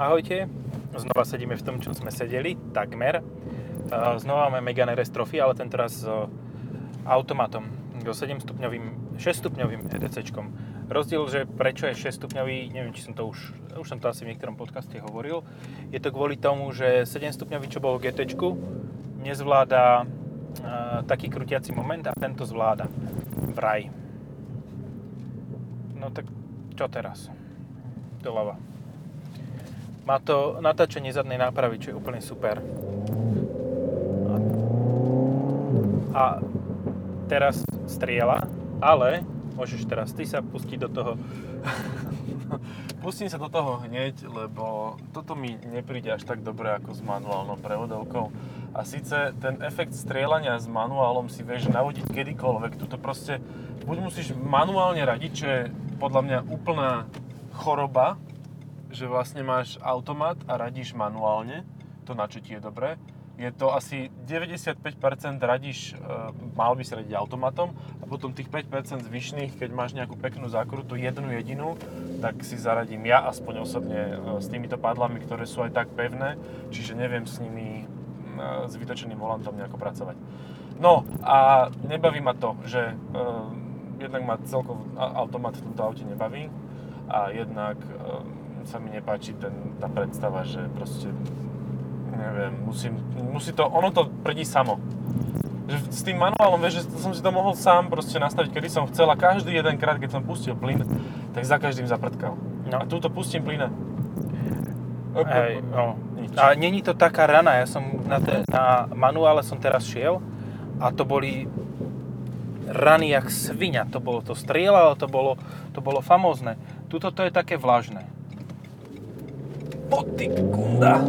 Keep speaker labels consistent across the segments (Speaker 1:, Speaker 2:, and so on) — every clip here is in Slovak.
Speaker 1: Ahojte, znova sedíme v tom, čo sme sedeli, takmer. Uh, Znova máme Megane RS ale raz s automatom, so 7 stupňovým, 6 stupňovým EDCčkom. Rozdiel, že prečo je 6 stupňový, neviem, či som to už, už som to asi v niektorom podcaste hovoril, je to kvôli tomu, že 7 stupňový, čo bol v GTčku, nezvláda uh, taký krutiaci moment a tento zvláda. Vraj. No tak čo teraz? Doľava. Má to natáčanie zadnej nápravy, čo je úplne super. A teraz striela, ale môžeš teraz ty sa pustiť do toho.
Speaker 2: Pustím sa do toho hneď, lebo toto mi nepríde až tak dobre ako s manuálnou prevodovkou. A síce ten efekt strieľania s manuálom si vieš navodiť kedykoľvek. Tuto proste buď musíš manuálne radiť, čo je podľa mňa úplná choroba, že vlastne máš automat a radíš manuálne, to na čo ti je dobré. Je to asi 95% radíš, e, mal by si radiť automatom a potom tých 5% zvyšných, keď máš nejakú peknú zákrutu, jednu jedinú, tak si zaradím ja aspoň osobne e, s týmito padlami, ktoré sú aj tak pevné, čiže neviem s nimi e, s vytočeným volantom nejako pracovať. No a nebaví ma to, že jednak ma celkovo automat v tomto aute nebaví a jednak sa mi nepáči ten, tá predstava, že proste, neviem, musím, musí to, ono to prdí samo. Že s tým manuálom, vieš, že som si to mohol sám proste nastaviť, kedy som chcel a každý jeden krát, keď som pustil plyn, tak za každým zaprdkal. No. A túto pustím plyne.
Speaker 1: Hej, no. Nič. A není to taká rana, ja som na, te, na manuále som teraz šiel a to boli rany jak svinia, to bolo to strieľalo, to bolo, to bolo famózne. Tuto to je také vlažné poty kunda.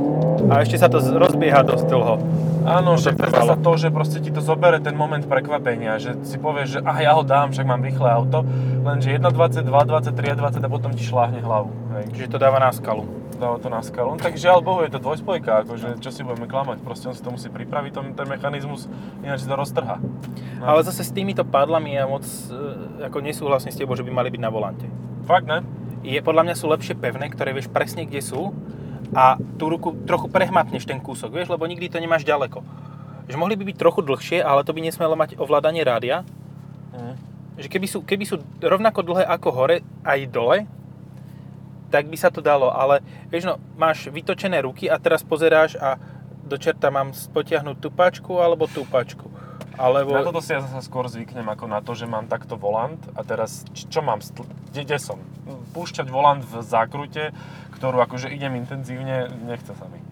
Speaker 1: A ešte sa to rozbieha dosť dlho.
Speaker 2: Áno, že predstav sa to, že proste ti to zobere ten moment prekvapenia, že si povieš, že ah, ja ho dám, však mám rýchle auto, lenže 1.20, 2.20, 3.20 a potom ti šláhne hlavu.
Speaker 1: Hej. Čiže to dáva na skalu.
Speaker 2: Dáva to na skalu. No, tak žiaľ Bohu, je to dvojspojka, akože čo si budeme klamať, proste on si to musí pripraviť, ten, ten mechanizmus, ináč si to roztrha.
Speaker 1: No. Ale zase s týmito padlami ja moc e, ako nesúhlasím s tebou, že by mali byť na volante.
Speaker 2: Fakt, ne?
Speaker 1: Je, podľa mňa sú lepšie pevné, ktoré vieš presne kde sú a tú ruku trochu prehmatneš ten kúsok, vieš, lebo nikdy to nemáš ďaleko. Že mohli by byť trochu dlhšie, ale to by nesmelo mať ovládanie rádia. Mm. Že keby sú, keby sú rovnako dlhé ako hore, aj dole, tak by sa to dalo, ale vieš no, máš vytočené ruky a teraz pozeráš a do čerta mám potiahnuť tú pačku alebo tú pačku.
Speaker 2: Alebo... Na toto si ja zase skôr zvyknem ako na to, že mám takto volant a teraz čo mám, kde, kde som? Púšťať volant v zákrute, ktorú akože idem intenzívne, nechce sa mi.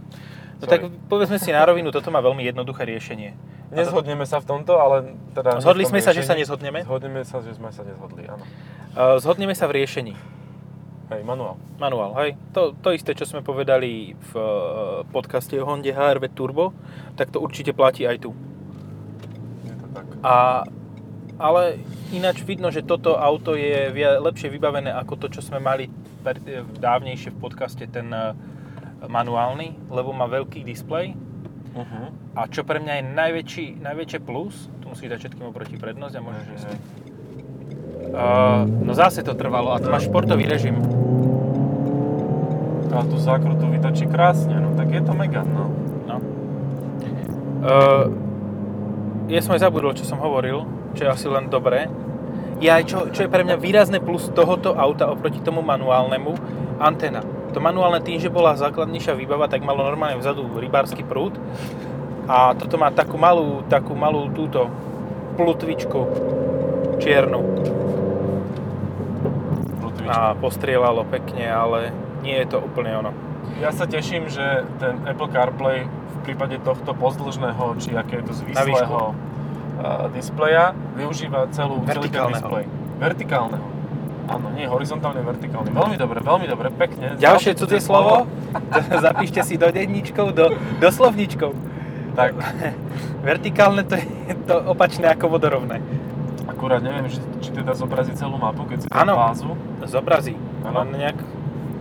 Speaker 1: No tak povedzme si na rovinu, toto má veľmi jednoduché riešenie.
Speaker 2: Nezhodneme sa v tomto, ale teda...
Speaker 1: Zhodli sme riešení, sa, že sa nezhodneme?
Speaker 2: Zhodneme sa, že sme sa nezhodli, áno.
Speaker 1: Zhodneme sa v riešení.
Speaker 2: Hej, manuál.
Speaker 1: Manuál, hej. To, to isté, čo sme povedali v e, podcaste o Honde HRV Turbo, tak to určite platí aj tu. A, ale ináč vidno, že toto auto je lepšie vybavené ako to, čo sme mali dávnejšie v podcaste, ten e, manuálny, lebo má veľký displej. Uh-huh. A čo pre mňa je najväčší, najväčšie plus, tu musíš dať všetkým oproti prednosť a môžeš ísť. Uh, no zase to trvalo a to máš športový režim.
Speaker 2: A tú zákrutu vytočí krásne, no tak je to mega, no. no.
Speaker 1: Uh, ja som aj zabudol, čo som hovoril, čo je asi len dobré. Ja, čo, čo je pre mňa výrazné plus tohoto auta oproti tomu manuálnemu, antena. To manuálne tým, že bola základnejšia výbava, tak malo normálne vzadu rybársky prúd. A toto má takú malú, takú malú túto plutvičku čiernu. Plutvičku. A postrielalo pekne, ale nie je to úplne ono.
Speaker 2: Ja sa teším, že ten Apple CarPlay prípade tohto pozdĺžneho, či aké je to zvislého displeja, využíva celú, celý ten displej. Vertikálneho. Áno, nie horizontálne, vertikálne. Veľmi dobre, veľmi dobre, pekne.
Speaker 1: Ďalšie cudzie slovo, zapíšte si do denníčkov, do, do slovníčkov. Tak. Vertikálne to je to opačné ako vodorovné.
Speaker 2: Akurát neviem, či, či teda zobrazí celú mapu, keď si tam bázu.
Speaker 1: zobrazí. Áno. nejak...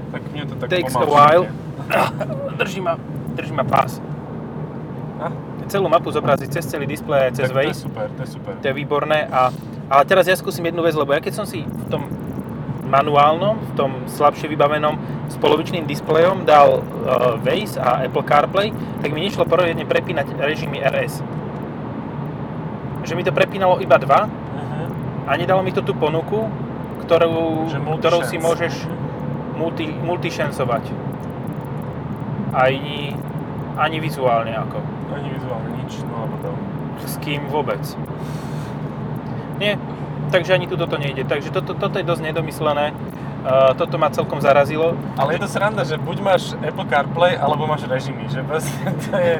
Speaker 2: Tak mne to tak
Speaker 1: Takes a while. Drží ma, drží ma pás. Celú mapu zobrazí cez celý displej, cez
Speaker 2: Waze. To je super, to je super.
Speaker 1: To je výborné. A, ale teraz ja skúsim jednu vec, lebo ja keď som si v tom manuálnom, v tom slabšie vybavenom s polovičným displejom dal uh, Waze a Apple CarPlay, tak mi nešlo poriadne prepínať režimy RS. Že mi to prepínalo iba dva
Speaker 2: Uh-huh.
Speaker 1: a nedalo mi to tú ponuku, ktorú, ktorou si môžeš multi, multišansovať. Ani, ani vizuálne ako.
Speaker 2: Ani vizuálne nič, no alebo to.
Speaker 1: S kým vôbec. Nie, takže ani tu toto nejde. Takže toto, toto je dosť nedomyslené. Uh, toto ma celkom zarazilo.
Speaker 2: Ale je to sranda, že buď máš Apple CarPlay, alebo máš režimy, že proste to je,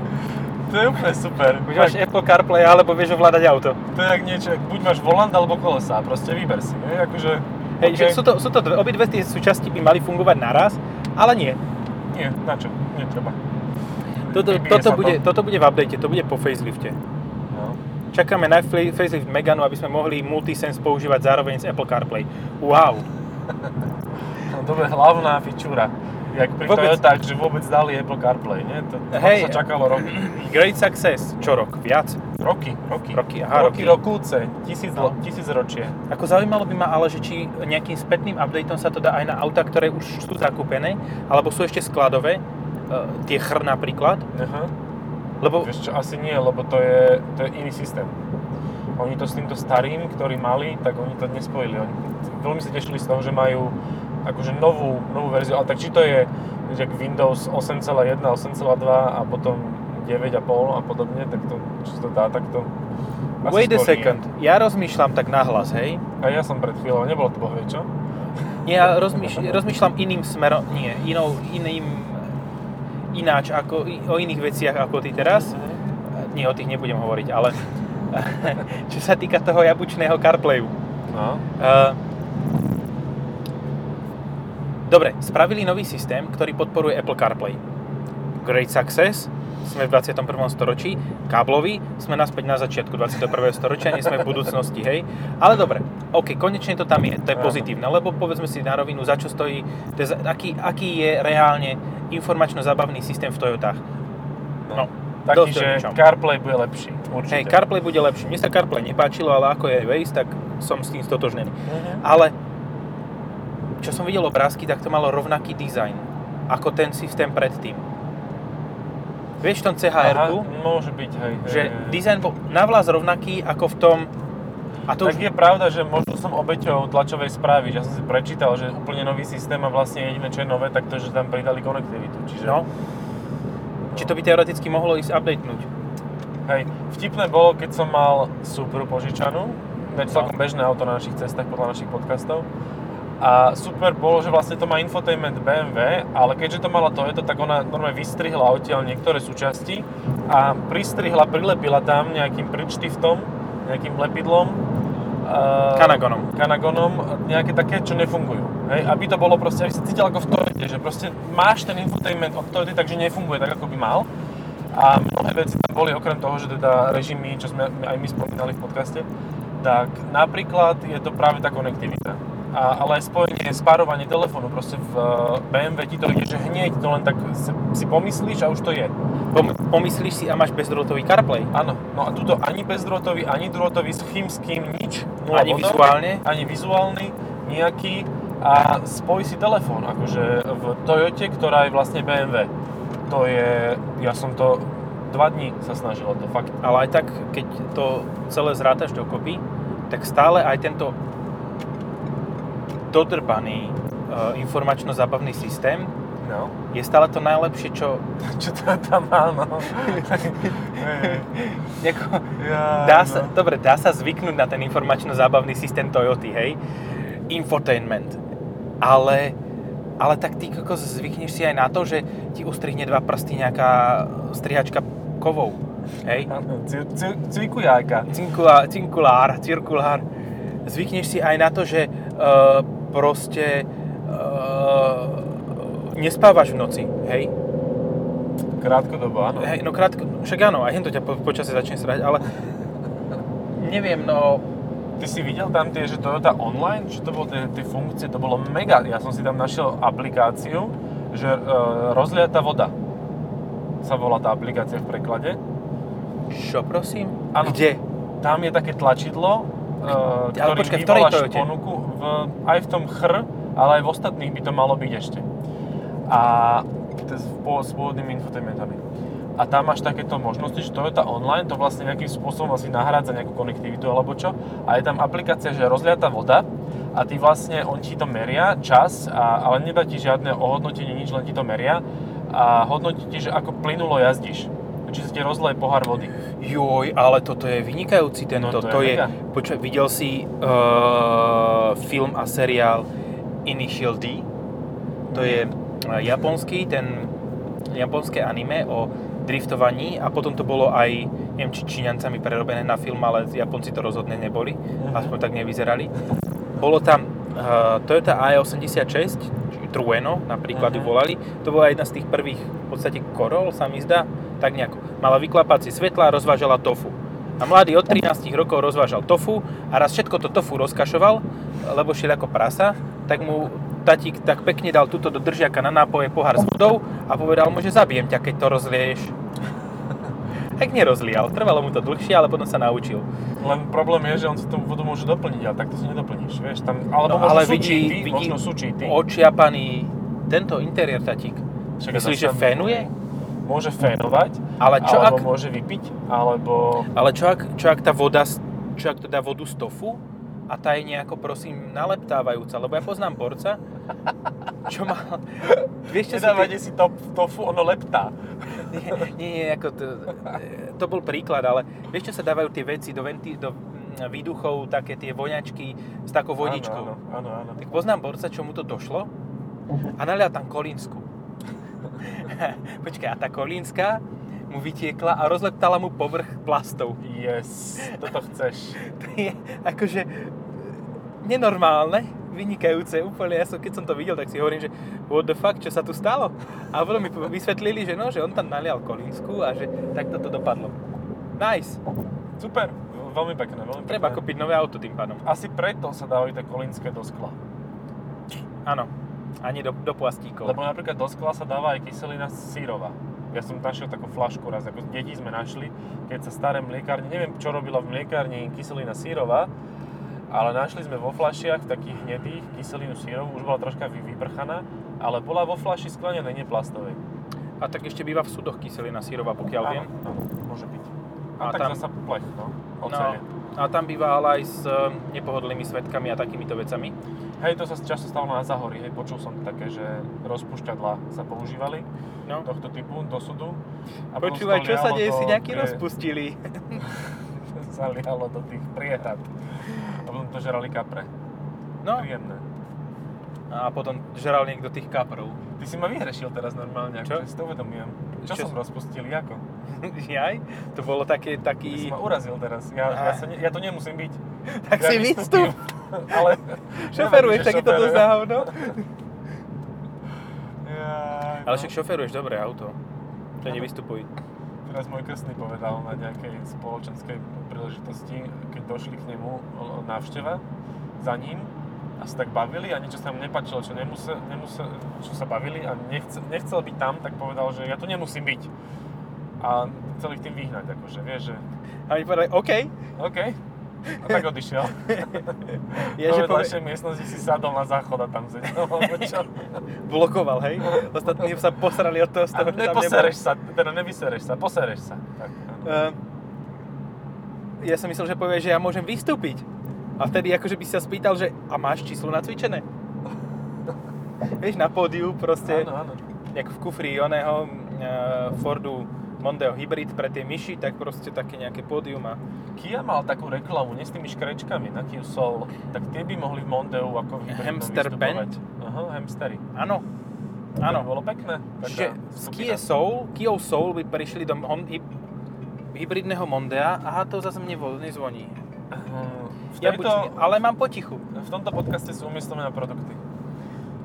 Speaker 2: to je úplne super.
Speaker 1: Už máš Apple CarPlay, alebo vieš ovládať auto.
Speaker 2: To je jak niečo, buď máš volant alebo kolesa, proste vyber si, nie? Akože,
Speaker 1: Hej,
Speaker 2: OK,
Speaker 1: že sú to, sú to dve, obidve tie súčasti by mali fungovať naraz, ale nie.
Speaker 2: Nie, na čo? Netreba.
Speaker 1: Toto, toto,
Speaker 2: to.
Speaker 1: bude, toto bude v update, to bude po facelifte.
Speaker 2: No.
Speaker 1: Čakáme na fa- facelift Meganu, aby sme mohli Multisense používať zároveň s Apple CarPlay. Wow!
Speaker 2: no to bude hlavná fičúra. Jak pri
Speaker 1: Vôbec.
Speaker 2: Toyotách, že vôbec dali Apple CarPlay, nie? To, to
Speaker 1: Hej.
Speaker 2: sa čakalo roky.
Speaker 1: Great success. Čo rok? Viac?
Speaker 2: Roky, roky.
Speaker 1: Roky, aha,
Speaker 2: roky,
Speaker 1: roky.
Speaker 2: rokúce, tisíc,
Speaker 1: No.
Speaker 2: tisíc ročie.
Speaker 1: Ako zaujímalo by ma ale, že či nejakým spätným updateom sa to dá aj na auta, ktoré už sú zakúpené, alebo sú ešte skladové, uh, tie chr napríklad,
Speaker 2: Aha.
Speaker 1: lebo
Speaker 2: Vieš čo, asi nie, lebo to je, to je iný systém. Oni to s týmto starým, ktorý mali, tak oni to nespojili. Oni veľmi sa tešili z toho, že majú akože novú, novú verziu, ale tak či to je že Windows 8.1, 8.2 a potom 9.5 a podobne, tak to, sa to dá, tak to asi
Speaker 1: wait a
Speaker 2: skôr nie.
Speaker 1: second, ja rozmýšľam tak nahlas, hej?
Speaker 2: A ja som pred chvíľou, nebolo to bohvie, čo?
Speaker 1: Ja rozmýš, rozmýšľam iným smerom, nie, inou, iným, ináč, ako, o iných veciach ako ty teraz. Nie, o tých nebudem hovoriť, ale čo sa týka toho jabučného CarPlayu.
Speaker 2: No.
Speaker 1: Uh, dobre, spravili nový systém, ktorý podporuje Apple CarPlay. Great success, sme v 21. storočí, káblový, sme naspäť na začiatku 21. storočia, nie sme v budúcnosti, hej. Ale dobre, OK, konečne to tam je, to je pozitívne, lebo povedzme si na rovinu, za čo stojí, to je, aký, aký je reálne informačno-zábavný systém v Toyotách. No,
Speaker 2: Taký, že
Speaker 1: ničom.
Speaker 2: CarPlay bude lepší, určite.
Speaker 1: Hej, CarPlay bude lepší. Mne sa CarPlay nepáčilo, ale ako je Waze, tak som s tým stotožnený.
Speaker 2: Mhm.
Speaker 1: Ale čo som videl obrázky, tak to malo rovnaký dizajn ako ten systém predtým. Vieš v tom
Speaker 2: Aha, môže byť, hej. hej,
Speaker 1: že
Speaker 2: hej.
Speaker 1: dizajn bol navlas rovnaký ako v tom... A to
Speaker 2: tak
Speaker 1: už...
Speaker 2: je pravda, že možno som obeťou tlačovej správy, že ja som si prečítal, že úplne nový systém a vlastne jediné, čo je nové, tak to, že tam pridali konektivitu. Čiže,
Speaker 1: No. Či to by teoreticky mohlo ísť updatenúť.
Speaker 2: hej, vtipné bolo, keď som mal Supru požičanú, to je celkom
Speaker 1: No.
Speaker 2: bežné auto na našich cestách podľa našich podcastov. A super bolo, že vlastne to má infotainment BMW, ale keďže to mala Toyota, tak ona normálne vystrihla odtiaľ niektoré súčasti a pristrihla, prilepila tam nejakým pridštiftom, nejakým lepidlom. eh,
Speaker 1: Kanagonom.
Speaker 2: Kanagonom, nejaké také, čo nefungujú. Hej, aby to bolo proste, aby si cítil ako v Toyote, že proste máš ten infotainment od Toyoty, takže nefunguje tak, ako by mal. A mnohé veci tam boli, okrem toho, že teda režimy, čo sme aj my spomínali v podcaste, tak napríklad je to práve tá konektivita. A, ale spojenie, spárovanie telefónu, proste v eh, BMW ti to ide, že hneď to len tak si, pomyslíš a už to je.
Speaker 1: Pom- pomyslíš si a máš bezdrôtový CarPlay.
Speaker 2: Áno, no a tuto ani bezdrôtový, ani drôtový, s chymským, nič. nula
Speaker 1: Ani
Speaker 2: bodov,
Speaker 1: vizuálne.
Speaker 2: Ani vizuálny, nejaký. A spoj si telefón, akože v Toyote, ktorá je vlastne BMW. To je, ja som to dva dní sa snažil o to, fakt.
Speaker 1: Ale aj tak, keď to celé zrátaš dokopy, tak stále aj tento dodrbaný uh, informačno-zábavný systém
Speaker 2: No.
Speaker 1: je stále to najlepšie, čo...
Speaker 2: Čo to tam má, no.
Speaker 1: Nejako,
Speaker 2: ja,
Speaker 1: dá sa,
Speaker 2: no.
Speaker 1: dobre, dá sa zvyknúť na ten informačno-zábavný systém Toyoty, hej? Infotainment. Ale, ale tak ty kokos zvykneš si aj na to, že ti ustrihne dva prsty nejaká strihačka kovov, hej?
Speaker 2: Áno, cir- cir- Cirkujáka.
Speaker 1: Cinkulár, cinkulár, cirkulár. Zvykneš si aj na to, že uh, proste uh, nespávaš v noci, hej?
Speaker 2: Krátkodobo, áno.
Speaker 1: hej no krátko, však áno, aj hento ťa po, počasie začne srať, ale neviem, no
Speaker 2: Ty si videl tam tie, že Toyota Online, čo to bolo tie, tie funkcie, to bolo mega. Ja som si tam našiel aplikáciu, že e, rozliata voda sa volá tá aplikácia v preklade.
Speaker 1: čo prosím?
Speaker 2: Áno.
Speaker 1: Kde?
Speaker 2: Tam je také tlačidlo, e,
Speaker 1: Ale
Speaker 2: ktorým
Speaker 1: počkaj, v ktorej Toyote?
Speaker 2: ponuku v, aj v tom chr, ale aj v ostatných by to malo byť ešte. A to je s pôvodnými infotainmentami. A tam máš takéto možnosti, že Toyota Online to vlastne nejakým spôsobom asi nahrádza nejakú konektivitu alebo čo. A je tam aplikácia, že rozliata voda a ty vlastne, on ti to meria, čas, a, ale nedá ti žiadne ohodnotenie, nič, len ti to meria a hodnotí ti, že ako plynulo jazdíš. Či sa ti rozleje pohár vody.
Speaker 1: Joj, ale toto je vynikajúci tento.
Speaker 2: No, to je
Speaker 1: to je,
Speaker 2: mega.
Speaker 1: počkaj, videl si uh, film a seriál Initial D? To je uh, japonský, ten japonské anime o driftovaní a potom to bolo aj, neviem či Číňancami prerobené na film, ale Japonci to rozhodne neboli,
Speaker 2: Mhm.
Speaker 1: aspoň tak nevyzerali. Bolo tam uh, Toyota AE86, či Trueno napríklad ju
Speaker 2: Mhm.
Speaker 1: volali, to bola jedna z tých prvých v podstate Coroll sa mi zdá, tak nejako. Mala vyklapacie svetla a rozvážala tofu. A mladý od 13 rokov rozvážal tofu a raz všetko to tofu rozkašoval, lebo šiel ako prasa, tak mu tatík tak pekne dal túto do držiaka na nápoje pohár s vodou a povedal mu, že zabijem ťa, keď to rozlieješ. Tak nerozlial, trvalo mu to dlhšie, ale potom sa naučil.
Speaker 2: Len problém je, že on si tú vodu môže doplniť, ale takto si nedoplníš, vieš, tam, alebo
Speaker 1: No, ale vidí- vidí
Speaker 2: možno sú cheaty.
Speaker 1: Očiapaný tento interiér tatík. Myslíš, že fénuje?
Speaker 2: Môže fénovať,
Speaker 1: Ale čo
Speaker 2: alebo
Speaker 1: ak,
Speaker 2: môže vypiť, alebo...
Speaker 1: ale čo ak, čo ak tá voda, čo ak to dá vodu z tofu a tá je nejako prosím naleptávajúca, lebo ja poznám borca, čo má, vieš čo tie-
Speaker 2: Nedávajte si to, tofu, ono leptá.
Speaker 1: nie, nie, nie, ako to, to bol príklad, ale vieš, čo sa dávajú tie veci do, venti, do výduchov, také tie voňačky s takou vodičkou.
Speaker 2: Áno, áno, áno.
Speaker 1: Tak poznám borca, čo mu to došlo a nalial tam kolínsku. Počkaj, a tá kolínska mu vytiekla a rozleptala mu povrch plastov.
Speaker 2: Yes, toto chceš.
Speaker 1: To je akože nenormálne, vynikajúce úplne. Ja som, keď som to videl, tak si hovorím, že what the fuck, čo sa tu stalo? A potom mi vysvetlili, že no, že on tam nalial kolínsku a že takto to dopadlo. Nice.
Speaker 2: Super, veľmi pekné, veľmi
Speaker 1: Treba
Speaker 2: pekné.
Speaker 1: kúpiť nové auto tým pádom.
Speaker 2: Asi preto sa dávajú tie kolínske do skla.
Speaker 1: Áno. Ani do, do plastíkov.
Speaker 2: Lebo napríklad do skla sa dáva aj kyselina sírová. Ja som našiel takú flašku raz, ako deti sme našli, keď sa staré mliekárne, neviem čo robila v mliekárni kyselina sírová, ale našli sme vo flašiach takých hnedých kyselinu sírovú, už bola troška vy- vyprchaná, ale bola vo flaši sklenenej, nie plastovej.
Speaker 1: A tak ešte býva v súdoch kyselina sírová, pokiaľ viem.
Speaker 2: Áno, áno, môže byť. A,
Speaker 1: A
Speaker 2: tak
Speaker 1: tam-
Speaker 2: zasa plech, no,
Speaker 1: No, a tam býva ale aj s e, nepohodlnými svetkami a takýmito vecami.
Speaker 2: Hej, to sa často stalo na Zahori, hej, počul som také, že rozpušťadla sa používali
Speaker 1: No.
Speaker 2: tohto typu do súdu. A
Speaker 1: Počúvaj, čo sa deje,
Speaker 2: do
Speaker 1: si nejaký
Speaker 2: prie-
Speaker 1: rozpustili.
Speaker 2: sa lialo do tých priehad. Potom to žrali kapre.
Speaker 1: No,
Speaker 2: Príjemné.
Speaker 1: a potom žral niekto tých kaprov.
Speaker 2: Ty si ma vyhrešil teraz normálne,
Speaker 1: Čo?
Speaker 2: si to uvedomujem. Čo,
Speaker 1: Čo
Speaker 2: som
Speaker 1: s-
Speaker 2: rozpustil, ako?
Speaker 1: Jaj, to bolo také,
Speaker 2: Ty
Speaker 1: taký...
Speaker 2: si ma urazil teraz. Ja, ja, sa ne, ja to nemusím byť.
Speaker 1: Tak
Speaker 2: ja
Speaker 1: si vystup.
Speaker 2: Ale...
Speaker 1: Šoferuješ takýto dosť hovno.
Speaker 2: Jaj,
Speaker 1: Ale
Speaker 2: no.
Speaker 1: však šoferuješ dobré auto. To nevystupuj.
Speaker 2: Teraz môj krstný povedal na nejakej spoločenskej príležitosti, keď došli k nemu návšteva za ním a sa tak bavili a niečo sa mu nepačilo, čo, nemusel, nemusel, čo sa bavili a nechce, nechcel byť tam, tak povedal, že ja tu nemusím byť. A chcel ich tým vyhnať, akože, vieš, že
Speaker 1: A oni povedali, OK.
Speaker 2: OK. A tak odišiel.
Speaker 1: Ja, že povie,
Speaker 2: miestnosti si sadol na záchod a tam sedel,
Speaker 1: blokoval, hej? Ostatní sa posrali od toho, toho, že tam nebol.
Speaker 2: sa, teda nevysereš sa, posereš sa. Tak.
Speaker 1: Ehm, ja som myslel, že povie, že ja môžem vystúpiť. A vtedy akože by si sa spýtal, že a máš číslo nacvičené? Vieš, na pódiu proste,
Speaker 2: Áno, áno.
Speaker 1: jak v kufri oného uh, Fordu Mondeo Hybrid pre tie myši, tak proste také nejaké pódium a
Speaker 2: Kia mal takú reklamu, nie s tými škrečkami na Kia Soul, tak tie by mohli v Mondeu ako v
Speaker 1: Hamster band?
Speaker 2: Aha, hamstery.
Speaker 1: áno,
Speaker 2: To
Speaker 1: áno.
Speaker 2: bolo pekné.
Speaker 1: Čiže z. Kia Soul, Kia Soul by prišli do hon, hy, hybridného Mondea, aha, to zase mne vo- nezvoní.
Speaker 2: V
Speaker 1: Ja buď, ale mám potichu.
Speaker 2: v tomto podcaste sú umiestnené produkty.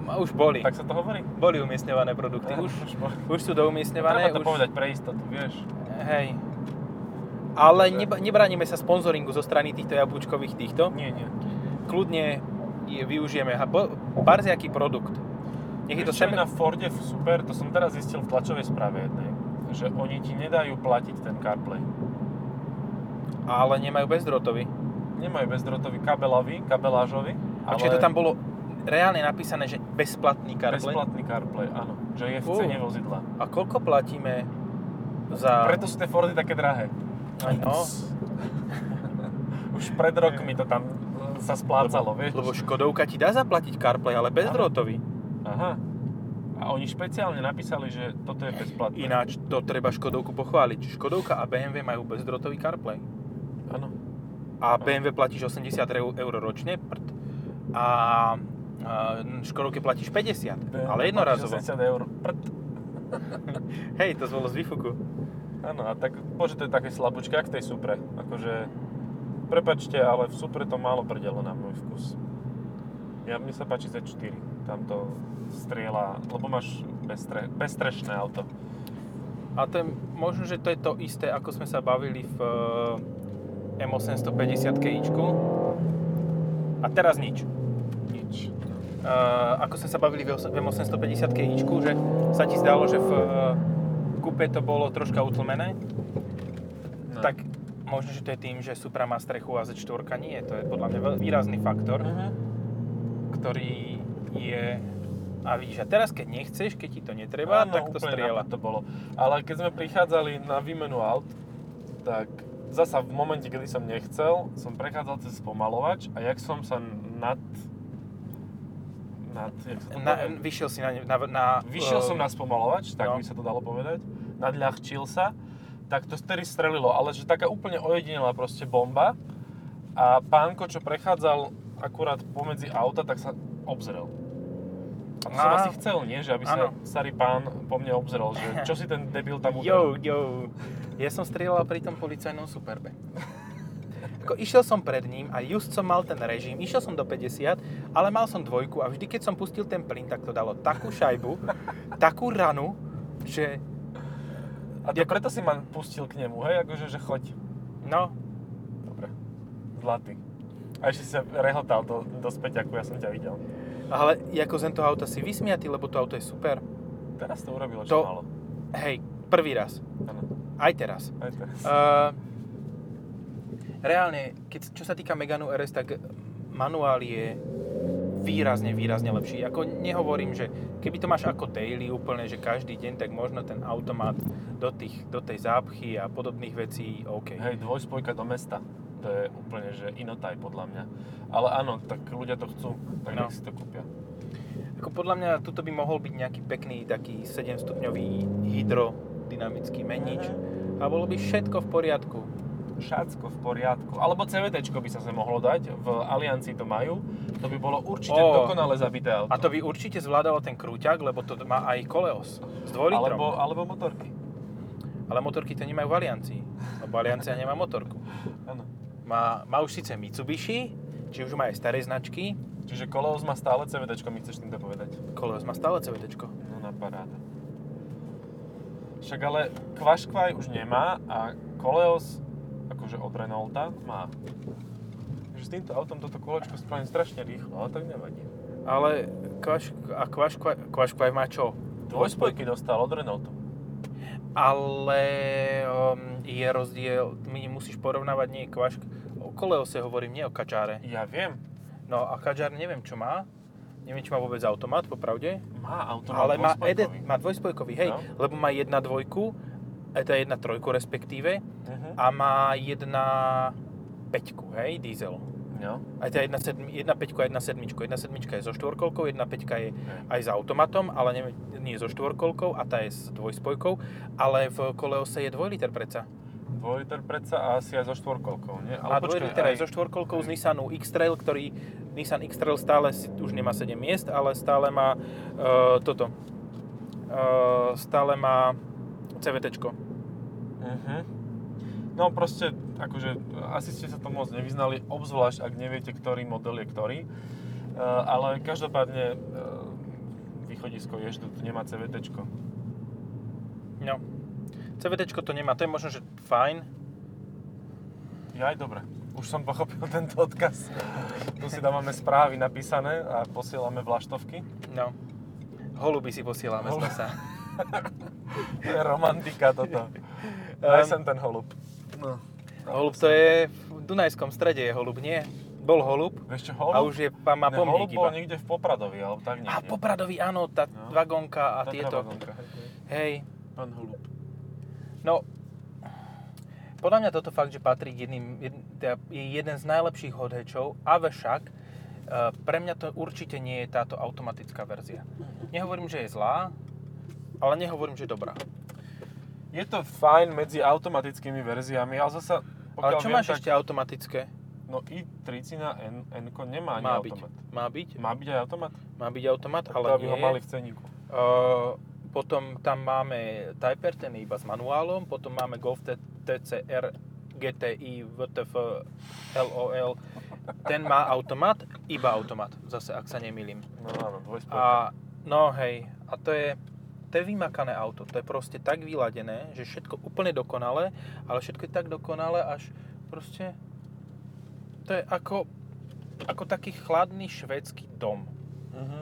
Speaker 1: A Už boli.
Speaker 2: Tak sa to hovorí?
Speaker 1: Boli umiestňované produkty. Už,
Speaker 2: už boli.
Speaker 1: už sú doumiestňované.
Speaker 2: Treba to
Speaker 1: už,
Speaker 2: povedať pre istotu, vieš.
Speaker 1: Hej. Ale neba, nebránime sa sponzoringu zo strany týchto jablúčkových týchto.
Speaker 2: Nie, nie.
Speaker 1: Kľudne je, využijeme. Barziaký produkt. Nech je to seme...
Speaker 2: na Forde super, to som teraz zistil v tlačovej správe jednej, že oni ti nedajú platiť ten CarPlay.
Speaker 1: Ale nemajú bezdrotový.
Speaker 2: Nemajú bezdrotový kabelový, kabelážový,
Speaker 1: A či to tam bolo reálne napísané, že bezplatný CarPlay.
Speaker 2: Bezplatný CarPlay, áno. Že je v
Speaker 1: Fú.
Speaker 2: cene vozidla.
Speaker 1: A koľko platíme za...
Speaker 2: Preto sú tie Fordy také drahé.
Speaker 1: No,
Speaker 2: Už pred rokmi to tam sa splácalo, vieš?
Speaker 1: lebo Škodovka ti dá zaplatiť CarPlay, ale bezdrôtový.
Speaker 2: Aha. A oni špeciálne napísali, že toto je bezplatné.
Speaker 1: Ináč to treba Škodovku pochváliť. Škodovka a BMW majú bezdrôtový CarPlay.
Speaker 2: Áno.
Speaker 1: A BMW platíš 80 eur, ročne, prd. A Škodovke platíš 50, ale jednorazovo.
Speaker 2: 80 eur. Prd.
Speaker 1: Hej, to bolo z výfuku.
Speaker 2: Áno, a tak, bože, to je také slabúčka, jak v tej Supre. Akože, prepačte, ale v Supre to málo prdelo na môj vkus. Ja, mne sa páči Z4. Tam to strieľa, lebo máš bezstre, bezstrešné auto.
Speaker 1: A to je, možno, že to je to isté, ako sme sa bavili v eh, M850 Kičku. A teraz. Nič. Uh, ako sme sa bavili v M850 Kičku, že sa ti zdalo, že v uh, kupe to bolo troška utlmené,
Speaker 2: No.
Speaker 1: tak možno, že to je tým, že Supra má strechu a Z4 nie. To je podľa mňa výrazný faktor,
Speaker 2: Mhm.
Speaker 1: ktorý je... A vidíš, a teraz keď nechceš, keď ti to netreba,
Speaker 2: Áno,
Speaker 1: tak to strieľa.
Speaker 2: to bolo. Ale keď sme prichádzali na výmenu aut, tak zasa v momente, kedy som nechcel, som prechádzal cez spomalovač a jak som sa nad...
Speaker 1: Na,
Speaker 2: povie?
Speaker 1: vyšiel si na, na, na
Speaker 2: Vyšiel
Speaker 1: eh,
Speaker 2: som na spomalovač, tak
Speaker 1: no.
Speaker 2: by sa to dalo povedať, nadľahčil sa, tak to vtedy strelilo, ale že taká úplne ojedinelá proste bomba a pánko, čo prechádzal akurát pomedzi auta, tak sa obzrel. A to som asi chcel, nie? Že aby sa
Speaker 1: Áno.
Speaker 2: starý pán po mne obzrel, že čo si ten debil tam
Speaker 1: Jo,
Speaker 2: urobil.
Speaker 1: jo. Ja som strieľal pri tom policajnom Superbe. Ako išiel som pred ním a just som mal ten režim, išiel som do 50, ale mal som dvojku a vždy, keď som pustil ten plyn, tak to dalo takú šajbu, takú ranu, že
Speaker 2: A to preto si ma pustil k nemu, hej? Akože, že choď.
Speaker 1: no,
Speaker 2: Dobre. Zlatý. A ešte si sa rehotal do, do späťaku, ja som ťa videl.
Speaker 1: ale ako z toho auta si vysmiatý, lebo to auto je super.
Speaker 2: Teraz to urobilo, čo
Speaker 1: To-
Speaker 2: malo.
Speaker 1: Hej, prvý raz,
Speaker 2: Áno,
Speaker 1: aj teraz.
Speaker 2: aj teraz.
Speaker 1: Uh, reálne, keď, čo sa týka Meganu RS, tak manuál je výrazne, výrazne lepší. Ako nehovorím, že keby to máš ako daily úplne, že každý deň, tak možno ten automat do, tých, do tej zápchy a podobných vecí OK.
Speaker 2: Hej, dvojspojka do mesta. To je úplne, že inotaj podľa mňa. Ale áno, tak ľudia to chcú, tak
Speaker 1: No.
Speaker 2: nech si to kúpia.
Speaker 1: Ako podľa mňa tuto by mohol byť nejaký pekný taký 7-stupňový hydrodynamický menič a bolo by všetko v poriadku.
Speaker 2: Šacko v poriadku. Alebo CVT by sa sa mohlo dať, v Aliancii to majú. To by bolo určite
Speaker 1: Ó.
Speaker 2: dokonale zabité auto.
Speaker 1: A to by určite zvládalo ten krúťak, lebo to má aj Koleos s 2 litrom.
Speaker 2: alebo, alebo motorky.
Speaker 1: Ale motorky to nemajú v Aliancii, lebo Aliancia nemá motorku.
Speaker 2: Áno.
Speaker 1: Má, má už síce Mitsubishi, či už má aj staré značky,
Speaker 2: Čiže Koleos má stále CVT, mi chceš týmto povedať?
Speaker 1: Koleos má stále CVT.
Speaker 2: No na paráda. Však ale Quashqai už nemá a Koleos, akože od Renaulta, má. Takže s týmto autom toto kolečko spravím strašne rýchlo, ale tak nevadí.
Speaker 1: Ale Quash, a Quashqai má čo?
Speaker 2: Dvojspojky dostal od Renaultu.
Speaker 1: Ale um, je rozdiel, my musíš porovnávať nie Quash, o Koleose hovorím, nie o Kačáre.
Speaker 2: Ja viem,
Speaker 1: No a Kačár neviem čo má, neviem či má vôbec automat, popravde,
Speaker 2: má automat
Speaker 1: ale má,
Speaker 2: dvojspojkový.
Speaker 1: ED, má dvojspojkový, hej,
Speaker 2: No.
Speaker 1: lebo má jedna dvojku, to je jedna trojku respektíve,
Speaker 2: Uh-huh.
Speaker 1: a má jedna peťku, hej, diesel.
Speaker 2: No.
Speaker 1: Aj tá jedna, sedmi, jedna peťku a jedna sedmičku. Jedna sedmička je so štvorkolkou, jedna peťka je
Speaker 2: Hej.
Speaker 1: aj s automatom, ale nie, nie so štvorkolkou a tá je s dvojspojkou. Ale v Koleose je 2 liter predsa.
Speaker 2: Dvojliter predsa a asi aj so štvorkolkou, nie?
Speaker 1: a 2
Speaker 2: počkaj,
Speaker 1: liter aj so štvorkolkou z Nissanu X-Trail, ktorý Nissan X-Trail stále už nemá 7 miest, ale stále má uh, toto. Uh, stále má CVTčko.
Speaker 2: Uh-huh. No proste, akože asi ste sa to moc nevyznali, obzvlášť ak neviete, ktorý model je ktorý. Uh, ale každopádne uh, východisko je, že tu nemá CVT.
Speaker 1: No. CVTčko to nemá, to je možno, že fajn.
Speaker 2: Ja aj dobre. Už som pochopil tento odkaz. Tu si dávame správy napísané a posielame vlaštovky.
Speaker 1: No. Holuby si posielame z
Speaker 2: Holu-
Speaker 1: nosa.
Speaker 2: To je romantika toto. Daj
Speaker 1: Um,
Speaker 2: sem ten holub. No.
Speaker 1: Holub to je v Dunajskom strede je holub, nie? bol holub
Speaker 2: Vieš čo,
Speaker 1: a
Speaker 2: holub?
Speaker 1: už je, má, má
Speaker 2: ne, holub
Speaker 1: pomník
Speaker 2: bol
Speaker 1: iba.
Speaker 2: niekde v Popradovi, alebo tak niekde.
Speaker 1: A Popradovi, áno, tá
Speaker 2: No.
Speaker 1: vagónka a
Speaker 2: Tatra
Speaker 1: tieto.
Speaker 2: vagónka, hej, Pán holub.
Speaker 1: no, podľa mňa toto fakt, že patrí k jedným, jed, teda je jeden z najlepších hodhečov, avšak e, pre mňa to určite nie je táto automatická verzia. Nehovorím, že je zlá, ale nehovorím, že dobrá.
Speaker 2: Je to fajn medzi automatickými verziami, ale zasa...
Speaker 1: Ale čo
Speaker 2: viem,
Speaker 1: máš
Speaker 2: tak-
Speaker 1: ešte automatické?
Speaker 2: No i30 N, N nemá ani
Speaker 1: Má byť.
Speaker 2: automat.
Speaker 1: Má byť?
Speaker 2: Má byť aj automat?
Speaker 1: Má byť automat, ale
Speaker 2: to by
Speaker 1: nie.
Speaker 2: ho mali v ceníku.
Speaker 1: Uh, potom tam máme Typer, ten iba s manuálom, potom máme Golf TCR GTI VTF LOL, ten má automat, iba automat, zase ak sa nemýlim.
Speaker 2: No áno, dvojspojka.
Speaker 1: A no hej, a to je, to je vymakané auto, to je proste tak vyladené, že všetko úplne dokonalé, ale všetko je tak dokonalé, až proste, to je ako, ako taký chladný švédsky dom
Speaker 2: Mhm.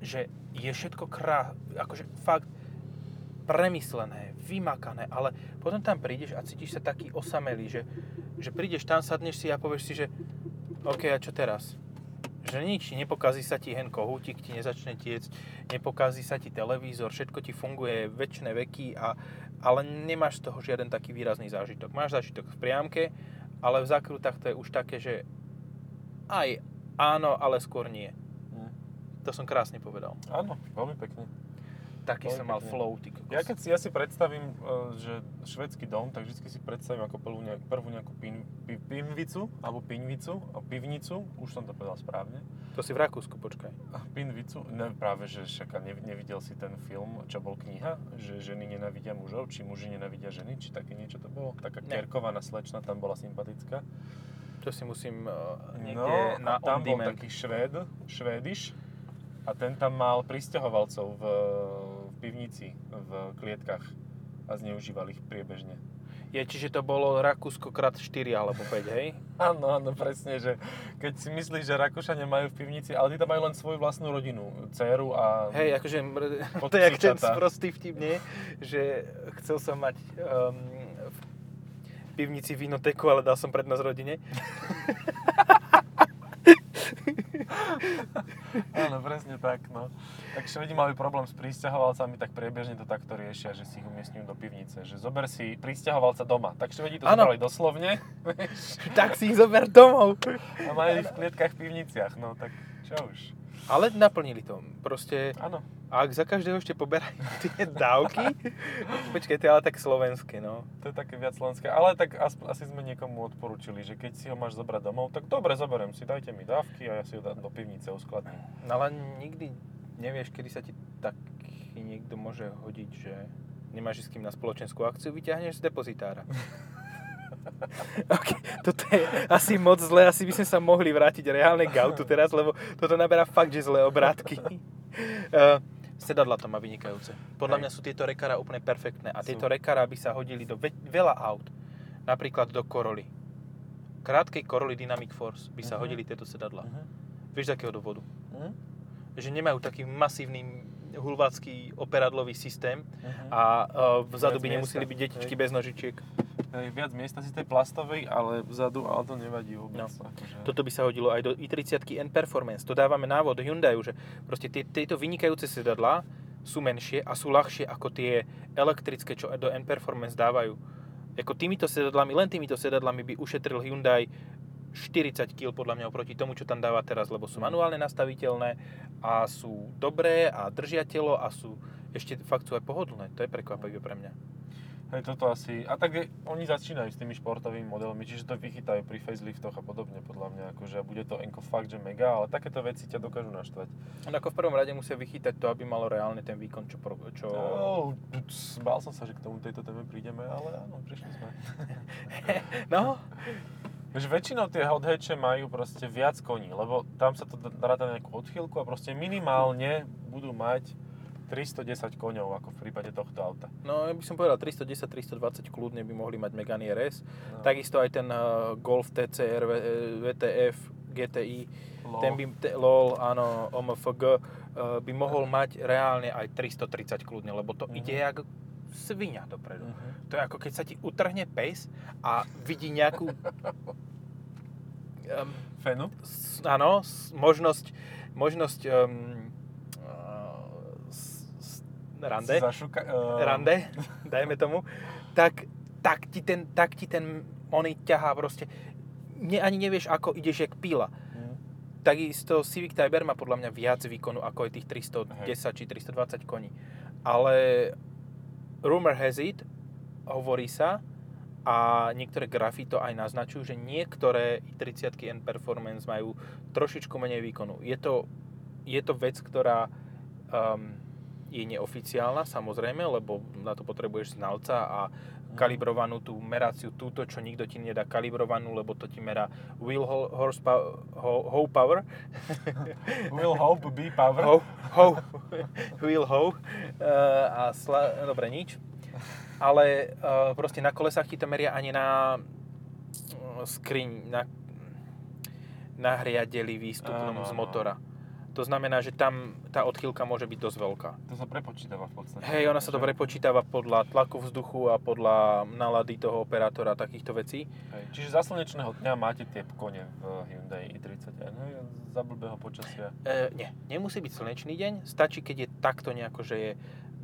Speaker 1: že je všetko krá, akože fakt premyslené, vymakané, ale potom tam prídeš a cítiš sa taký osamelý, že, že prídeš tam, sadneš si a povieš si, že OK, a čo teraz? Že nič, nepokazí sa ti hen kohútik, ti nezačne tiecť, nepokazí sa ti televízor, všetko ti funguje väčšie veky, a, ale nemáš z toho žiaden taký výrazný zážitok. Máš zážitok v priamke, ale v zakrutách to je už také, že aj áno, ale skôr nie.
Speaker 2: Mhm.
Speaker 1: To som krásne povedal.
Speaker 2: Áno, veľmi pekne.
Speaker 1: Taký
Speaker 2: Veľmi
Speaker 1: som mal
Speaker 2: pekne.
Speaker 1: flow, ty kokos.
Speaker 2: Ja keď si, ja si predstavím, e, že švedský dom, tak vždy si predstavím ako prvú, nejak, prvú nejakú pin, pi, alebo pinvicu, a pivnicu, už som to povedal správne.
Speaker 1: To si v Rakúsku, počkaj.
Speaker 2: A ne, práve, že však nevidel si ten film, čo bol kniha, že ženy nenavidia mužov, či muži nenavidia ženy, či také niečo to bolo? Taká
Speaker 1: Ne.
Speaker 2: kerkovaná slečna tam bola sympatická.
Speaker 1: To si musím uh,
Speaker 2: No,
Speaker 1: niekde na
Speaker 2: a tam bol
Speaker 1: demand.
Speaker 2: taký švéd, švédiš, a ten tam mal pristahovalcov v, v pivnici, v klietkach a zneužíval ich priebežne.
Speaker 1: Je, čiže to bolo Rakúsko krát 4 alebo 5, hej?
Speaker 2: Áno, áno, presne, že keď si myslíš, že Rakúšania majú v pivnici, ale tí tam majú len svoju vlastnú rodinu, dceru a...
Speaker 1: Hej, akože to je jak ten sprostý vtip, nie? Že chcel som mať um, v pivnici vinoteku, ale dal som prednosť rodine.
Speaker 2: Áno, presne tak, no. Tak Švedi mali problém s pristahovalcami, tak priebežne to takto riešia, že si ich umiestňujú do pivnice. Že zober si pristahovalca doma. Tak Švedi to
Speaker 1: Áno.
Speaker 2: zobrali doslovne
Speaker 1: tak si ich zober domov.
Speaker 2: a majú ich v klietkách v pivniciach, no tak čo už.
Speaker 1: Ale naplnili to. Proste,
Speaker 2: Áno.
Speaker 1: ak za každého ešte poberajú tie dávky, počkaj, to je ale tak slovenské, no.
Speaker 2: To je také viac slovenské, ale tak asi sme niekomu odporúčili, že keď si ho máš zobrať domov, tak dobre, zoberiem si, dajte mi dávky a ja si ho dám do pivnice, uskladním.
Speaker 1: No ale nikdy nevieš, kedy sa ti taký niekto môže hodiť, že nemáš s kým na spoločenskú akciu, vyťahneš z depozitára. okay, toto je asi moc zle, asi by sme sa mohli vrátiť reálne k autu teraz, lebo toto naberá fakt, že zlé obrátky. uh, sedadla to má vynikajúce. Podľa
Speaker 2: Hej.
Speaker 1: mňa sú tieto rekara úplne perfektné a
Speaker 2: Sú.
Speaker 1: tieto rekara by sa hodili do ve- veľa aut. Napríklad do Coroly. Krátkej Coroly Dynamic Force by sa
Speaker 2: Mhm.
Speaker 1: hodili tieto sedadla.
Speaker 2: Mhm.
Speaker 1: Vieš z akého dôvodu?
Speaker 2: Mhm.
Speaker 1: že nemajú taký masívny hulvácky operadlový systém
Speaker 2: Mhm.
Speaker 1: a uh, vzadu by nemuseli byť detičky
Speaker 2: hej.
Speaker 1: bez nožičiek.
Speaker 2: Hej, viac miesta si tej plastovej, ale vzadu, ale to nevadí vôbec.
Speaker 1: No.
Speaker 2: Akože...
Speaker 1: Toto by sa hodilo aj do i30 N Performance. To dávame návod Hyundaiu, že proste tie, tieto vynikajúce sedadlá sú menšie a sú ľahšie ako tie elektrické, čo do N Performance dávajú. Ako týmito sedadlami, len týmito sedadlami by ušetril Hyundai 40 kg podľa mňa oproti tomu, čo tam dáva teraz, lebo sú manuálne nastaviteľné a sú dobré a držia telo a sú ešte fakt sú aj pohodlné. To je prekvapivé pre mňa.
Speaker 2: Hej, toto asi... A tak je, oni začínajú s tými športovými modelmi, čiže to vychytajú pri faceliftoch a podobne, podľa mňa. Akože bude to enko fakt, že mega, ale takéto veci ťa dokážu naštvať.
Speaker 1: No ako v prvom rade musia vychytať to, aby malo reálne ten výkon, čo... Čo...
Speaker 2: Ups, bál som sa, že k tomu tejto téme prídeme, ale áno, prišli sme.
Speaker 1: no,
Speaker 2: Že väčšinou tie hot hatche majú proste viac koní, lebo tam sa to ráta na nejakú odchýlku a proste minimálne budú mať 310 koňov, ako v prípade tohto auta.
Speaker 1: no ja by som povedal 310-320 kľudne by mohli mať Megane RS.
Speaker 2: No.
Speaker 1: Takisto aj ten uh, Golf TCR, VTF, GTI,
Speaker 2: Lol.
Speaker 1: ten by, te, LOL, áno, OMFG, uh, by mohol mať reálne aj 330 kľudne, lebo to
Speaker 2: Mhm.
Speaker 1: ide jak svinia dopredu.
Speaker 2: Mhm.
Speaker 1: To je ako keď sa ti utrhne pes a vidí nejakú um,
Speaker 2: Fenu?
Speaker 1: s- áno, s- možnosť, možnosť um, rande,
Speaker 2: Zašuka, uh,
Speaker 1: rande, dajme tomu, tak, tak, ti ten, tak ti ten oný ťahá proste. Ne, ani nevieš, ako ideš jak píla.
Speaker 2: Hm.
Speaker 1: Takisto Civic Type R má podľa mňa viac výkonu ako je tých 310 či 320 koní. Ale rumor has it, hovorí sa, a niektoré grafy to aj naznačujú, že niektoré 30 N Performance majú trošičku menej výkonu. Je to, je to vec, ktorá um, je neoficiálna, samozrejme, lebo na to potrebuješ znalca a kalibrovanú tú meráciu túto, čo nikto ti nedá kalibrovanú, lebo to ti merá wheel ho- horsepower, ho, hoe power,
Speaker 2: Will hope be power.
Speaker 1: ho, ho, wheel hoe uh, a sla, dobre, nič. Ale uh, proste na kolesách ti to meria ani na uh, skriň, na, na hriadeli výstupnom
Speaker 2: Áno,
Speaker 1: z motora. To znamená, že tam tá odchýlka môže byť dosť veľká.
Speaker 2: To sa prepočítava v podstate.
Speaker 1: Hej, ona sa to prepočítava podľa tlaku vzduchu a podľa nálady toho operátora takýchto vecí.
Speaker 2: Hej. Čiže za slnečného dňa máte tie kone v Hyundai i30 no, za blbého počasia.
Speaker 1: E, nie, nemusí byť slnečný deň, stačí, keď je takto nejako, že je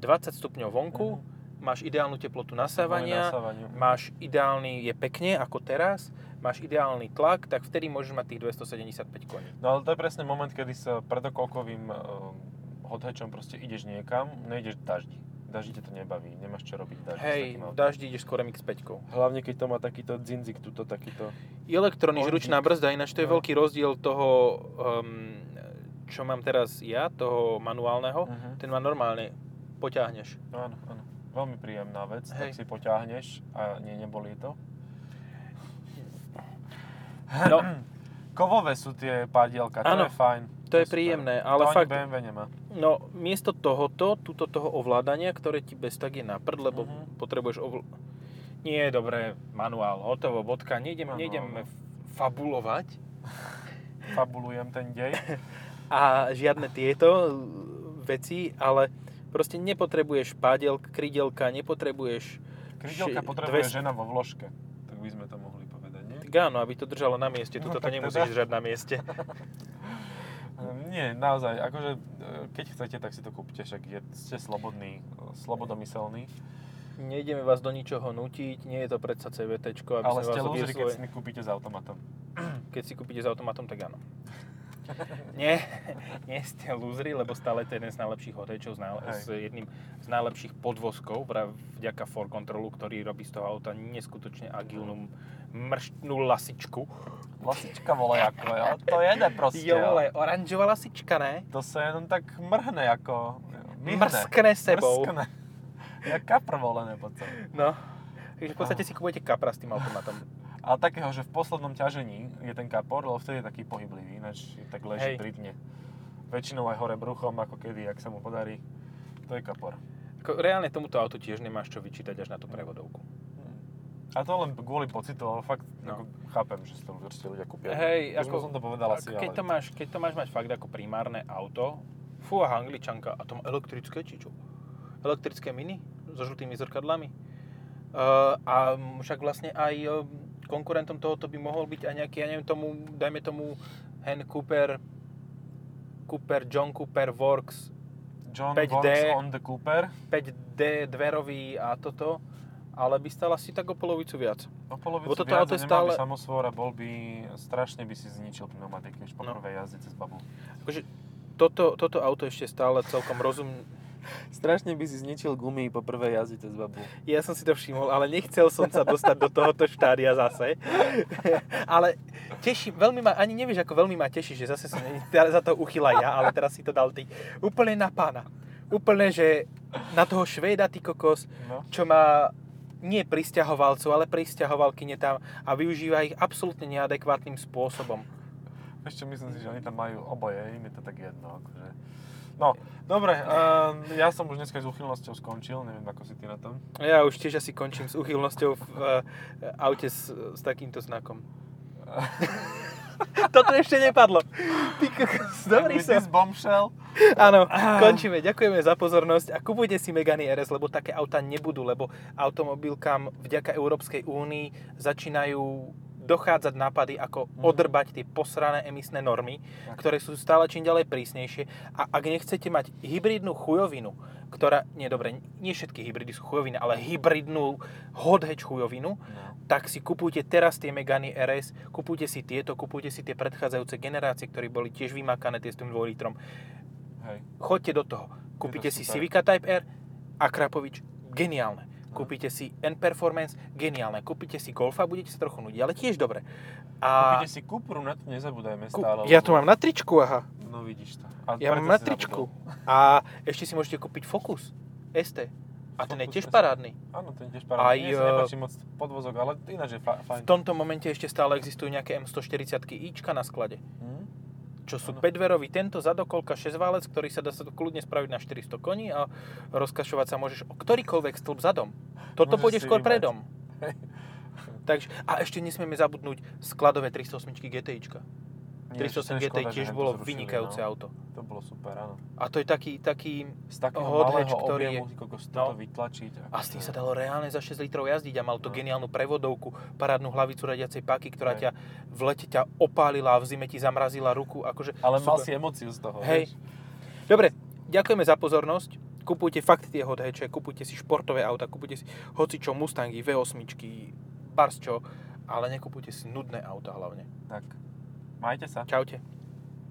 Speaker 1: 20 stupňov vonku, máš ideálnu teplotu nasávania, máš ideálny, je pekne ako teraz, máš ideálny tlak, tak vtedy môžeš mať tých 275 koní.
Speaker 2: No ale to je presne moment, kedy sa predokolkovým uh, hothatchom proste ideš niekam, nejdeš daždi. Daždi to nebaví, nemáš čo robiť daždi
Speaker 1: Hej, v daždi ideš skôr MX-5.
Speaker 2: Hlavne keď to má takýto dzinzik, tuto takýto.
Speaker 1: Elektronič, ručná brzda, ináč to je
Speaker 2: No.
Speaker 1: veľký rozdiel toho, um, čo mám teraz ja, toho manuálneho.
Speaker 2: Uh-huh.
Speaker 1: Ten má normálne, poťahneš.
Speaker 2: Áno, áno. Veľmi príjemná vec, tak
Speaker 1: Hej.
Speaker 2: si poťahneš a nie, nebolí to.
Speaker 1: No,
Speaker 2: Kovové sú tie pádielka, to
Speaker 1: Áno,
Speaker 2: je fajn.
Speaker 1: to je
Speaker 2: super.
Speaker 1: príjemné, ale
Speaker 2: to
Speaker 1: fakt-
Speaker 2: BMW nemá.
Speaker 1: no miesto tohoto, túto toho ovládania, ktoré ti bez tak je na prd, lebo
Speaker 2: Mhm.
Speaker 1: potrebuješ ovl... Nie, dobre, manuál, hotovo, bodka, nejdem, nejdeme fabulovať
Speaker 2: Fabulujem ten dej.
Speaker 1: a žiadne tieto veci, ale proste nepotrebuješ pádiel, krydelka, nepotrebuješ
Speaker 2: Krydelka
Speaker 1: ši-
Speaker 2: potrebuje
Speaker 1: 200
Speaker 2: žena vo vložke. Tak by sme to mohli
Speaker 1: áno, aby to držalo na mieste.
Speaker 2: No,
Speaker 1: Tuto to nemusíš
Speaker 2: teda.
Speaker 1: držať na mieste.
Speaker 2: Nie, naozaj, akože e, keď chcete, tak si to kúpte, však je, ste slobodní, e, slobodomyselní.
Speaker 1: Nejdeme vás do ničoho nutiť, nie je to predsa CVT, aby
Speaker 2: Ale ste lúzri, keď
Speaker 1: odviesli.
Speaker 2: si kúpite s automatom.
Speaker 1: Keď si kúpite s automatom, tak áno. nie, nie ste lúzri, lebo stále to je jeden z najlepších hotečov, s, najle- s jedným z najlepších podvozkov, vďaka For Controlu, ktorý robí z toho auta neskutočne agilnú mrštnú lasičku.
Speaker 2: Lasička vole ako je, ale to jede proste.
Speaker 1: Jo, vole, oranžová lasička, ne?
Speaker 2: To sa jenom tak mrhne ako... myhne.
Speaker 1: Mrskne sebou.
Speaker 2: Mrskne. Ja kapr volené podstate.
Speaker 1: No. Takže v podstate si kupujete kapra s tým automatom.
Speaker 2: Ale takého, že v poslednom ťažení je ten kapor, lebo vtedy je taký pohyblivý, ináč tak leží
Speaker 1: Hej.
Speaker 2: pri dne. Väčšinou aj hore bruchom, ako kedy, ak sa mu podarí. To je kapor.
Speaker 1: Ako, reálne tomuto autu tiež nemáš čo vyčítať až na tú prevodovku.
Speaker 2: A to len kvôli pocitu, ale fakt
Speaker 1: No.
Speaker 2: ako, chápem, že si to proste ľudia kúpia.
Speaker 1: Hej, ako,
Speaker 2: som to povedal asi,
Speaker 1: keď,
Speaker 2: ale...
Speaker 1: to máš, keď to máš mať fakt ako primárne auto, fú, aha, angličanka, a to má elektrické či čo? Elektrické mini so žltými zrkadlami. Uh, a však vlastne aj konkurentom tohoto by mohol byť aj nejaký, ja neviem tomu, dajme tomu Hen Cooper, Cooper, John Cooper Works
Speaker 2: John
Speaker 1: 5D.
Speaker 2: works on the Cooper.
Speaker 1: 5D dverový a toto, ale by stala si tak o polovicu viac.
Speaker 2: O polovicu
Speaker 1: Lebo toto
Speaker 2: viac
Speaker 1: auto
Speaker 2: nemal by
Speaker 1: stále-
Speaker 2: samosvor a bol by, strašne by si zničil pneumatiky už po
Speaker 1: No.
Speaker 2: prvej jazde cez babu.
Speaker 1: Akože toto, toto auto ešte stále celkom rozum,
Speaker 2: Strašne by si zničil gumy po prvej jazde cez babu.
Speaker 1: Ja som si to všimol, ale nechcel som sa dostať do tohoto štádia zase. ale teší, veľmi ma, ani nevieš, ako veľmi ma teší, že zase som za to uchyla ja, ale teraz si to dal ty. Úplne na pána. Úplne, že na toho Švéda, ty kokos,
Speaker 2: No.
Speaker 1: čo má nie pristahovalcov, ale pristahovalkyne tam a využíva ich absolútne neadekvátnym spôsobom.
Speaker 2: Ešte myslím si, že oni tam majú oboje, im je to tak jedno. Akože. No, dobre, uh, ja som už dneska s úchylnosťou skončil, neviem ako si ty na tom.
Speaker 1: Ja už tiež asi končím s uchylnosťou v uh, aute s, s takýmto znakom. Toto ešte nepadlo. Ty kokos, dobrý som.
Speaker 2: bombshell.
Speaker 1: Áno, končíme. Ďakujeme za pozornosť a kupujte si Megane RS, lebo také auta nebudú, lebo automobilkám vďaka Európskej únii začínajú dochádzať nápady, ako
Speaker 2: Mhm.
Speaker 1: odrbať tie posrané emisné normy,
Speaker 2: Tak.
Speaker 1: ktoré sú stále čím ďalej prísnejšie. A ak nechcete mať hybridnú chujovinu, ktorá, nie dobre, nie všetky hybridy sú chujoviny, ale hybridnú hatch chujovinu,
Speaker 2: No.
Speaker 1: tak si kupujte teraz tie Megany RS, kupujte si tieto, kupujte si tie predchádzajúce generácie, ktoré boli tiež vymakané tie s tým 2 litrom.
Speaker 2: Hej.
Speaker 1: Choďte do toho. Kúpite si
Speaker 2: super.
Speaker 1: Civica Type R a Krapovič, geniálne. Kúpite si N-Performance, geniálne. Kúpite si Golfa, budete sa trochu nudiť, ale tiež dobre. A
Speaker 2: Kúpite si Cupru, na to nezabúdajme stále.
Speaker 1: ja
Speaker 2: lebo-
Speaker 1: to mám na tričku, aha.
Speaker 2: No vidíš to. A
Speaker 1: Ja mám na tričku.
Speaker 2: zabudol.
Speaker 1: A ešte si môžete kúpiť Focus ST. A ten je tiež
Speaker 2: ST.
Speaker 1: parádny.
Speaker 2: Áno, ten tiež
Speaker 1: Aj,
Speaker 2: parádny. Mne sa nepáči moc podvozok, ale ináč je fa- fajn.
Speaker 1: V tomto momente ešte stále existujú nejaké M140 ička na sklade. Čo sú
Speaker 2: Áno.
Speaker 1: 5-dverový tento zadokolka 6 válec, ktorý sa dá sa kľudne spraviť na 400 koní a rozkašovať sa môžeš o ktorýkoľvek stĺp zadom. Toto
Speaker 2: Môžeš
Speaker 1: pôjde skôr predom. Takže, a ešte nesmieme zabudnúť skladové 308 GTIčka.
Speaker 2: Nie,
Speaker 1: 308
Speaker 2: to je
Speaker 1: GTI tiež bolo vynikajúce
Speaker 2: no.
Speaker 1: auto.
Speaker 2: To bolo super, áno.
Speaker 1: A to je taký, taký
Speaker 2: Z takého
Speaker 1: Hot
Speaker 2: malého
Speaker 1: ktorý
Speaker 2: objemu,
Speaker 1: je-
Speaker 2: kokos,
Speaker 1: no.
Speaker 2: vytlačiť.
Speaker 1: a s tým sa dalo reálne za 6 litrov jazdiť a mal to
Speaker 2: No.
Speaker 1: geniálnu prevodovku, parádnu hlavicu radiacej páky, ktorá
Speaker 2: Hej.
Speaker 1: ťa v lete ťa opálila a v zime ti zamrazila ruku. Akože
Speaker 2: Ale mal
Speaker 1: super.
Speaker 2: si emóciu z toho,
Speaker 1: Hej.
Speaker 2: vieš?
Speaker 1: Dobre, ďakujeme za pozornosť. Kupujte fakt tie hot hatche, kupujte si športové auta, kupujte si hocičo Mustangy, V8, Barsčo, ale nekupujte si nudné auta hlavne.
Speaker 2: Tak, majte sa.
Speaker 1: Čaute.